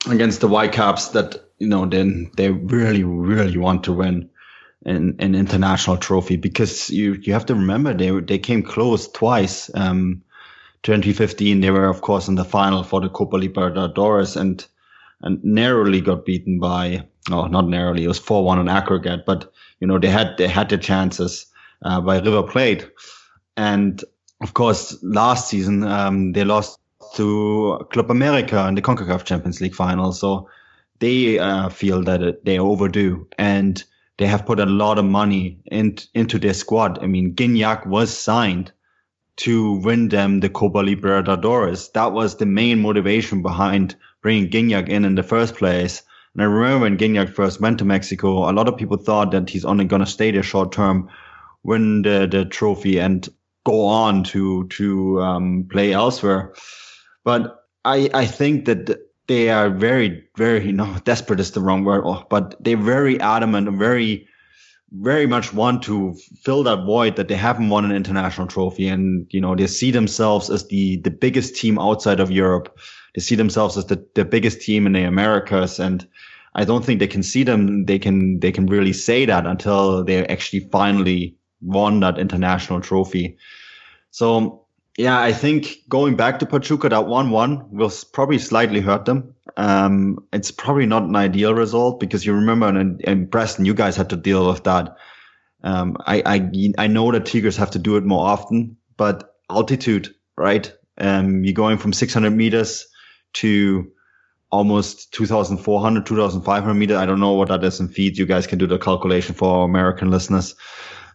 against the Whitecaps. That you know, then they really, really want to win an, an international trophy because you you have to remember they they came close twice. Um, 2015, they were of course in the final for the Copa Libertadores and and narrowly got beaten by no, not narrowly. It was four one on aggregate, but you know they had they had the chances uh, by River Plate, and of course last season um, they lost to Club America in the Concacaf Champions League final. So they uh, feel that they are overdue, and they have put a lot of money in, into their squad. I mean, Gignac was signed to win them the Copa Libertadores. That was the main motivation behind bringing Gignac in in the first place. And I remember when Gignac first went to Mexico, a lot of people thought that he's only going to stay there short term, win the, the trophy, and go on to to um, play elsewhere. But I I think that they are very very you know desperate is the wrong word, oh, but they're very adamant and very very much want to fill that void that they haven't won an international trophy and you know they see themselves as the the biggest team outside of Europe they see themselves as the, the biggest team in the Americas. And I don't think they can see them. They can, they can really say that until they actually finally won that international trophy. So yeah, I think going back to Pachuca, that one-one will probably slightly hurt them. Um, it's probably not an ideal result because you remember in, in Preston, you guys had to deal with that. Um, I, I, I know that Tigers have to do it more often, but altitude, right? Um, you're going from 600 meters to almost 2,400, 2,500 meters. I don't know what that is in feet. You guys can do the calculation for our American listeners.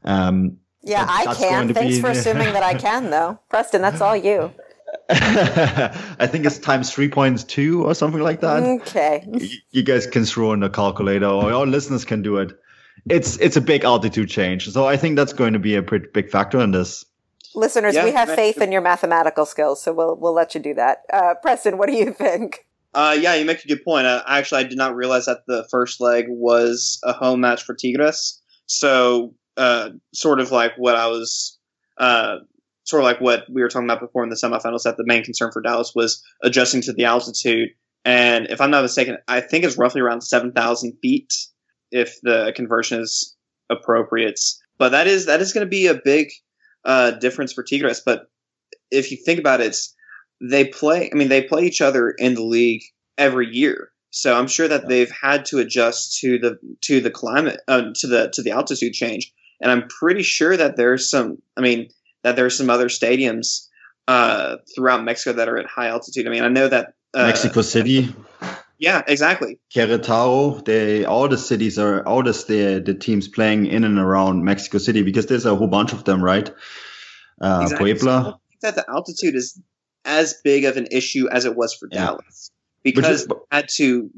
Um, yeah, I can. Thanks be, for assuming that I can, though. Preston, that's all you. I think it's times 3.2 or something like that. Okay. You, guys can throw in a calculator or our listeners can do it. It's it's a big altitude change. So I think that's going to be a pretty big factor in this. Listeners, yeah, we have faith in your mathematical skills, so we'll we'll let you do that. Uh, Preston, what do you think? Uh, yeah, you make a good point. Uh, actually, I did not realize that the first leg was a home match for Tigres. So, uh, sort of like what I was, uh, sort of like what we were talking about before in the semifinals, that the main concern for Dallas was adjusting to the altitude. And if I'm not mistaken, I think it's roughly around 7,000 feet if the conversion is appropriate. But that is that is going to be a big uh, difference for Tigres. But if you think about it, they play. I mean, they play each other in the league every year. So I'm sure that they've had to adjust to the to the climate uh, to the to the altitude change. And I'm pretty sure that there's some. I mean, that there's some other stadiums uh, throughout Mexico that are at high altitude. I mean, I know that uh, Mexico City, Yeah, exactly. Querétaro, they all the cities are all the the, teams playing in and around Mexico City because there's a whole bunch of them, right? Uh, exactly. So I Puebla, don't think that the altitude is as big of an issue as it was for Yeah. Dallas because is- they had to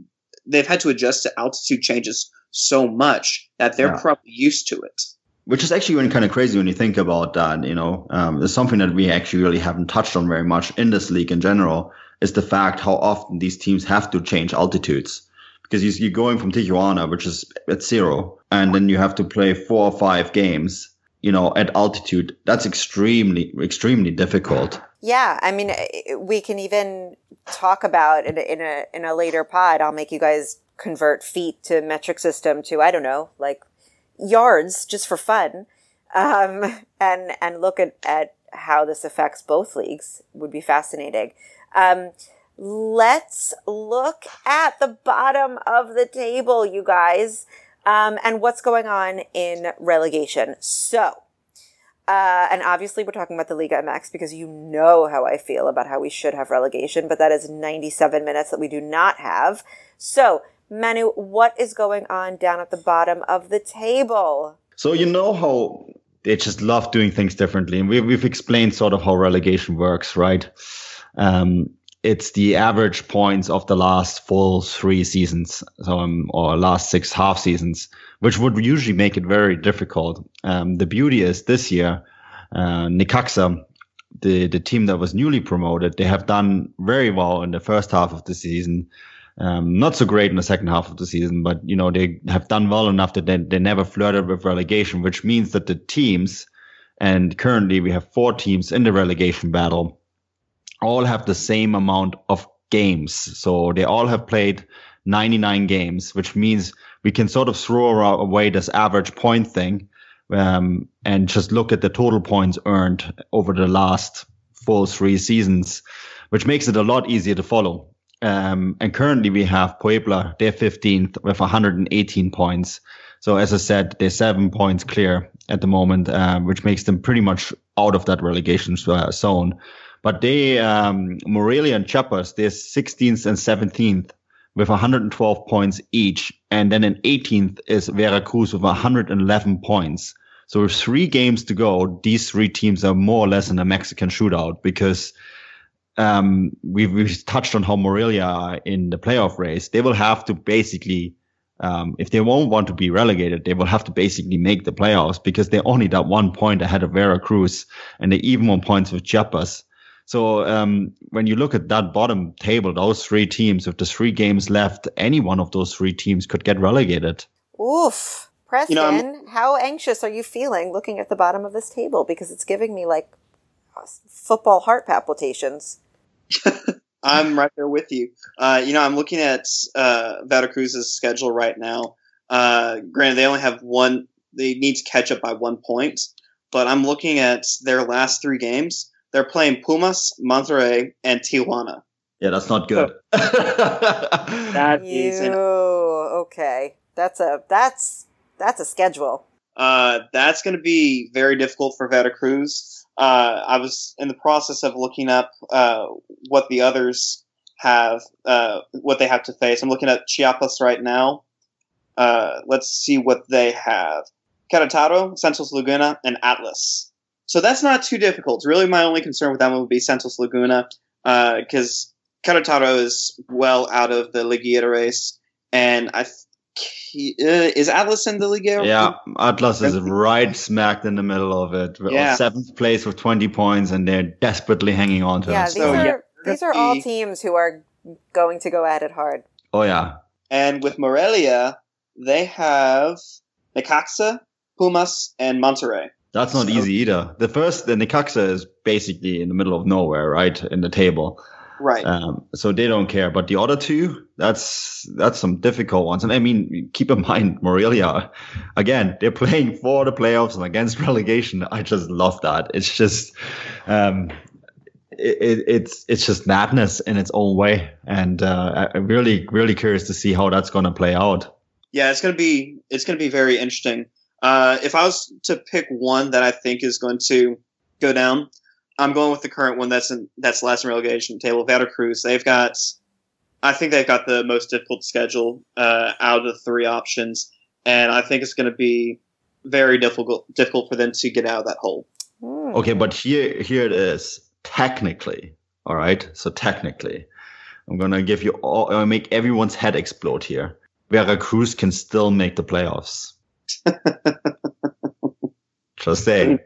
they've had to adjust to altitude changes so much that they're Yeah. probably used to it. Which is actually kind of crazy when you think about that. You know, um, it's something that we actually really haven't touched on very much in this league in general. Is the fact how often these teams have to change altitudes because you- you're going from Tijuana, which is at zero, and then you have to play four or five games. You know, at altitude, that's extremely, extremely difficult. Yeah, I mean, eh, we can even talk about in a, in a in a later pod. I'll make you guys convert feet to metric system to I don't know, like yards, just for fun, um, and and look at at how this affects both leagues. Would be fascinating. Um, let's look at the bottom of the table, you guys, um, and what's going on in relegation. So. Uh, and obviously, we're talking about the Liga MX because you know how I feel about how we should have relegation, but that is 97 minutes that we do not have. So, Manu, what is going on down at the bottom of the table? So you know how they just love doing things differently, and we, we've explained sort of how relegation works, right? Um, it's the average points of the last full three seasons, so, um, or last six half seasons, which would usually make it very difficult. Um, the beauty is this year, uh, the the team that was newly promoted, they have done very well in the first half of the season. Um, not so great in the second half of the season, but you know they have done well enough that they, they never flirted with relegation, which means that the teams, and currently we have four teams in the relegation battle, all have the same amount of games. So they all have played 99 games, which means we can sort of throw away this average point thing um, and just look at the total points earned over the last full three seasons, which makes it a lot easier to follow. Um, and currently we have Puebla, they're 15th with 118 points. So as I said, they're seven points clear at the moment, uh, which makes them pretty much out of that relegation uh, zone. But they, um, Morelia and Chiapas, they're 16th and 17th with 112 points each. And then in 18th is Veracruz with 111 points. So with three games to go, these three teams are more or less in a Mexican shootout because um, we've, we've touched on how Morelia are in the playoff race. They will have to basically, um, if they won't want to be relegated, they will have to basically make the playoffs because they're only that one point ahead of Veracruz and they're even on points with Chiapas. So um, when you look at that bottom table, those three teams, with the three games left, any one of those three teams could get relegated. Oof. Preston, You know, how anxious are you feeling looking at the bottom of this table? Because it's giving me like football heart palpitations. I'm right there with you. Uh, you know, I'm looking at uh, Veracruz's schedule right now. Uh, granted, they only have one. They need to catch up by one point, but I'm looking at their last three games. They're playing Pumas, Monterrey, and Tijuana. Yeah, that's not good. That is You an okay? That's a that's that's a schedule. Uh, that's going to be very difficult for Veracruz. Uh, I was in the process of looking up uh, what the others have, uh, what they have to face. I'm looking at Chiapas right now. Uh, let's see what they have: Querétaro, Santos Laguna, and Atlas. So that's not too difficult. Really, my only concern with them would be Santos Laguna because Querétaro is well out of the Liguilla race, and I. th- he- uh, is Atlas in the Liguilla? yeah, Atlas is right smacked in the middle of it. Yeah. Seventh place with 20 points, and they're desperately hanging on to Yeah, it. these So, are yeah, these are all teams who are going to go at it hard. Oh, yeah. And with Morelia, they have Necaxa, Pumas, and Monterrey. That's not So- easy either. The first, the Necaxa is basically in the middle of nowhere, right? In the table. Right. Um, so they don't care. But the other two, that's that's some difficult ones. And I mean, keep in mind, Morelia, again, they're playing for the playoffs and against relegation. I just love that. It's just, um, it, it, it's it's just madness in its own way, and uh, I'm really really curious to see how that's going to play out. yeah, it's gonna be it's gonna be very interesting. Uh, if I was to pick one that I think is going to go down, I'm going with the current one that's in that's last in relegation table. Veracruz. They've got, I think they've got the most difficult schedule uh, out of the three options, and I think it's going to be very difficult difficult for them to get out of that hole. Hmm. Okay, but here here it is. Technically, all right. So technically, I'm gonna give you all. I'll make everyone's head explode here. Veracruz can still make the playoffs. Just saying.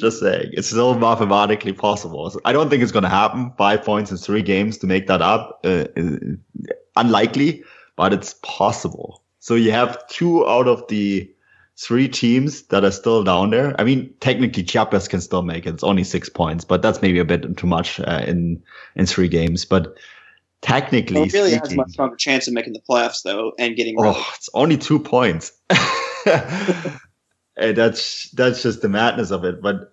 Just saying. It's still mathematically possible. So I don't think it's gonna happen. Five points in three games to make that up. Uh, unlikely, but it's possible. So you have two out of the three teams that are still down there. I mean, technically Chiapas can still make it. It's only six points, but that's maybe a bit too much uh, in in three games. But technically, Well, it really has a much stronger chance of making the playoffs though, and getting. oh, relegated. it's only two points. And that's that's just the madness of it. But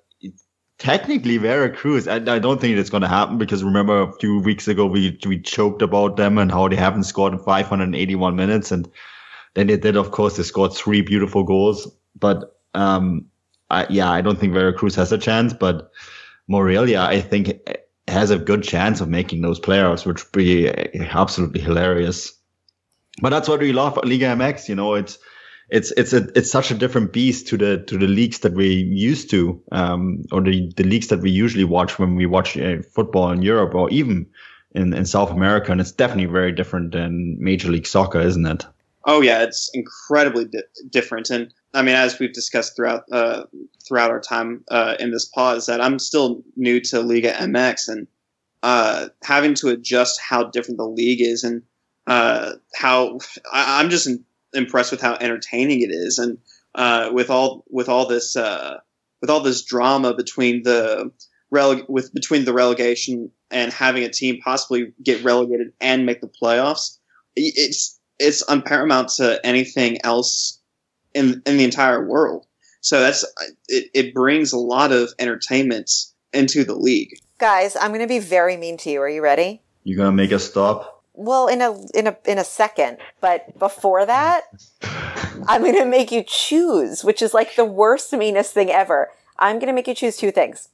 technically, Veracruz, I, I don't think it's going to happen because remember a few weeks ago we we joked about them and how they haven't scored in 581 minutes, and then they did. Of course, they scored three beautiful goals. But um, I, yeah, I don't think Veracruz has a chance. But Morelia, I think, has a good chance of making those playoffs, which would be absolutely hilarious. But that's what we love at Liga MX. You know, it's it's it's a it's such a different beast to the to the leagues that we used to, um, or the the leagues that we usually watch when we watch uh, football in Europe or even in in South America, and it's definitely very different than Major League Soccer, isn't it? Oh yeah, it's incredibly di- different, and I mean, as we've discussed throughout uh, throughout our time uh, in this pause, that I'm still new to Liga MX, and uh, having to adjust how different the league is, and uh, how I, I'm just in, impressed with how entertaining it is, and uh, with all with all this uh, with all this drama between the releg- with between the relegation and having a team possibly get relegated and make the playoffs. It's it's unparamount to anything else in in the entire world. So that's it. It brings a lot of entertainment into the league. Guys, I'm going to be very mean to you. Are you ready? You're gonna make us stop. Well, in a in a in a second, but before that, I'm going to make you choose, which is like the worst, meanest thing ever. I'm going to make you choose two things.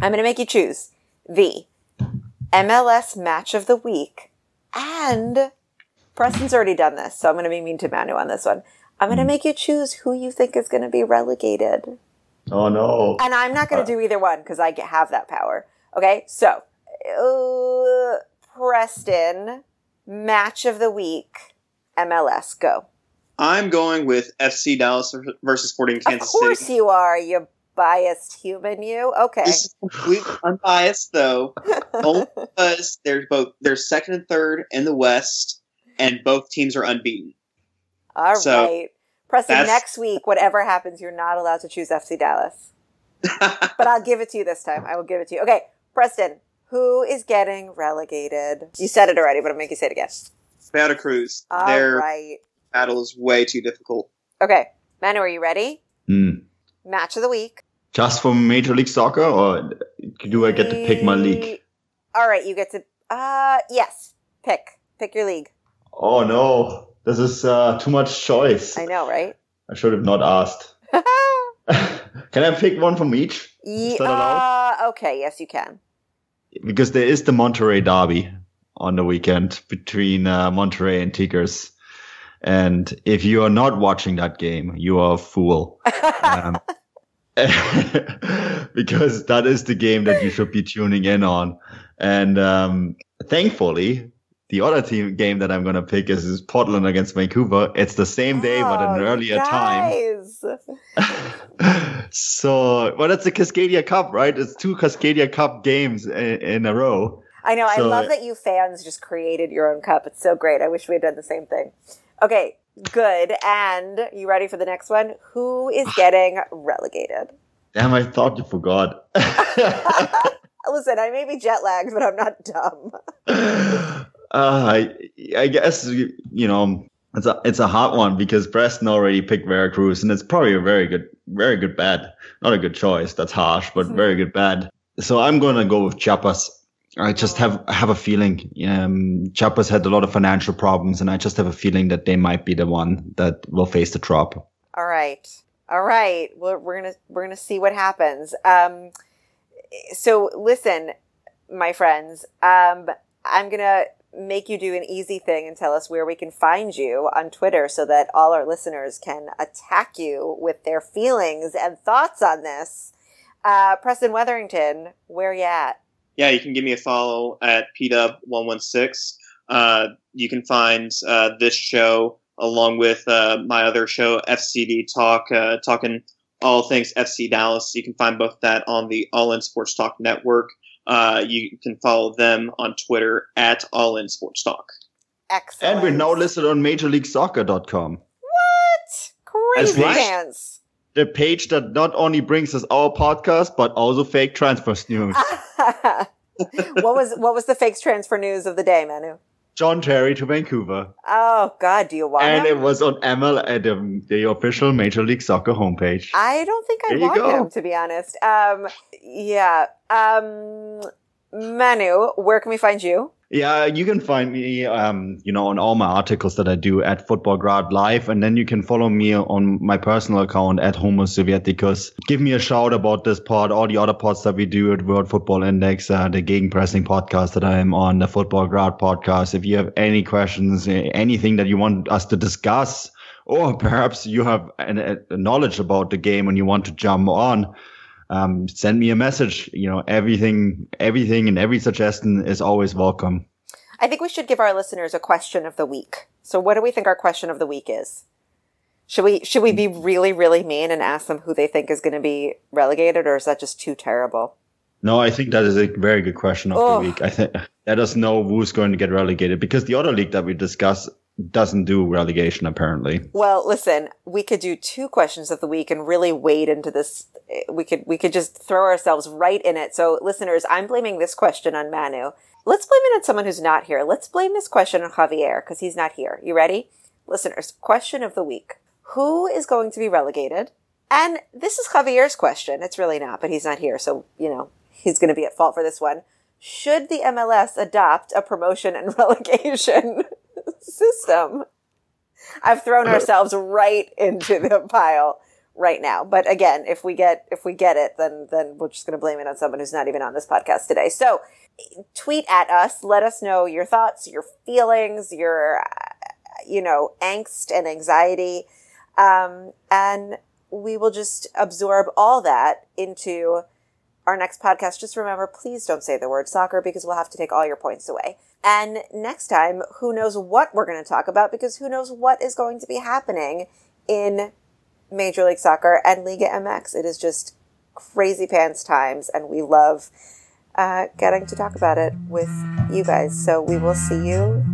I'm going to make you choose the MLS match of the week and Preston's already done this, so I'm going to be mean to Manu on this one. I'm going to make you choose who you think is going to be relegated. Oh no! And I'm not going to do either one because I get- have that power. Okay, so uh, Preston, match of the week, MLS, go. I'm going with FC Dallas versus Sporting Kansas City. Of course City. you are, you biased human, you. Okay. This is completely unbiased though, only because they're both they're second and third in the West, and both teams are unbeaten. All right, so, Preston, next week, whatever happens, you're not allowed to choose FC Dallas. But I'll give it to you this time. I will give it to you. Okay, Preston, who is getting relegated? You said it already, but I'll make you say it again. Veracruz, All their right. battle is way too difficult. Okay, Manu, are you ready? Hmm. Match of the week. Just for Major League Soccer, or do I get to pick my league? All right, you get to. Uh, yes. Pick. Pick your league. Oh no! This is uh, too much choice. I know, right? I should have not asked. Can I pick one from each? Ye- Is that allowed? uh, okay, yes, you can. Because there is the Monterrey Derby on the weekend between uh, Monterrey and Tigers. And if you are not watching that game, you are a fool. Um, because that is the game that you should be tuning in on. And um, thankfully, the other team game that I'm going to pick is, is Portland against Vancouver. It's the same day, but Oh, an you earlier time. So, well, that's the Cascadia Cup, right? It's two Cascadia Cup games in, in a row. I know. I love that you fans just created your own cup. It's so great. I wish we had done the same thing. Okay, good. And you ready for the next one? Who is getting relegated? Damn, I thought you forgot. Listen, I may be jet lagged, but I'm not dumb. uh, I, I guess you you know it's a it's a hot one because Preston already picked Veracruz, and it's probably a very good very good bet. Not a good choice. That's harsh, but very good bet. So I'm gonna go with Chiapas. I just have have a feeling. Um, Chiapas had a lot of financial problems, and I just have a feeling that they might be the one that will face the drop. All right. All right. We're, we're gonna we're gonna see what happens. Um, so listen, my friends, um, I'm gonna make you do an easy thing and tell us where we can find you on Twitter so that all our listeners can attack you with their feelings and thoughts on this. Uh, Preston Wetherington, where you at? Yeah, you can give me a follow at pdub116. Uh, you can find uh, this show along with uh, my other show, FCD Talk, uh, talking all things FC Dallas. You can find both that on the All In Sports Talk network. Uh, you can follow them on Twitter at All In Sports Talk. Excellent. And we're now listed on MajorLeagueSoccer.com. What? Crazy That's right. pants. The page that not only brings us our podcast, but also fake transfer news. what was what was the fakes transfer news of the day, Manu? John Terry to Vancouver. Oh God, do you want And him? it was on ML at the, official Major League Soccer homepage. I don't think I There want him to be honest. Um, yeah. Um, Manu, where can we find you? Yeah, you can find me, um, you know, on all my articles that I do at Football Grad Live, and then you can follow me on my personal account at Homo Sovieticus. Give me a shout about this pod, all the other pods that we do at World Football Index, uh, the Gegenpressing podcast that I am on, the Football Grad podcast. If you have any questions, anything that you want us to discuss, or perhaps you have an, a knowledge about the game and you want to jump on, um, send me a message. You know, everything, everything, and every suggestion is always welcome. I think we should give our listeners a question of the week. So, what do we think our question of the week is? Should we should we be really really mean and ask them who they think is going to be relegated, or is that just too terrible? No, I think that is a very good question of Oh. the week. I think let us know who's going to get relegated because the other league that we discuss doesn't do relegation apparently. Well, listen, we could do two questions of the week and really wade into this. We could we could just throw ourselves right in it. So, listeners, I'm blaming this question on Manu. Let's blame it on someone who's not here. Let's blame this question on Javier because he's not here. You ready? Listeners, question of the week. Who is going to be relegated? And this is Javier's question. It's really not, but he's not here. So, you know, he's going to be at fault for this one. Should the MLS adopt a promotion and relegation system? I've thrown ourselves right into the pile right now. But again, if we get if we get it, then then we're just going to blame it on someone who's not even on this podcast today. So tweet at us. Let us know your thoughts, your feelings, your uh, you know angst and anxiety, um, and we will just absorb all that into our next podcast. Just remember, please don't say the word soccer because we'll have to take all your points away. And next time, who knows what we're going to talk about because who knows what is going to be happening in Major League Soccer and Liga MX. It is just crazy pants times, and we love uh, getting to talk about it with you guys. So we will see you,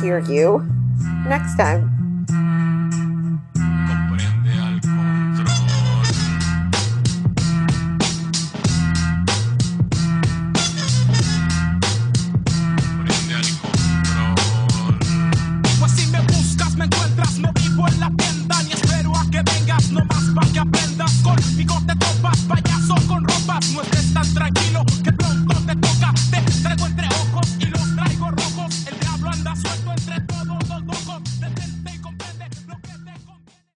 hear you next time.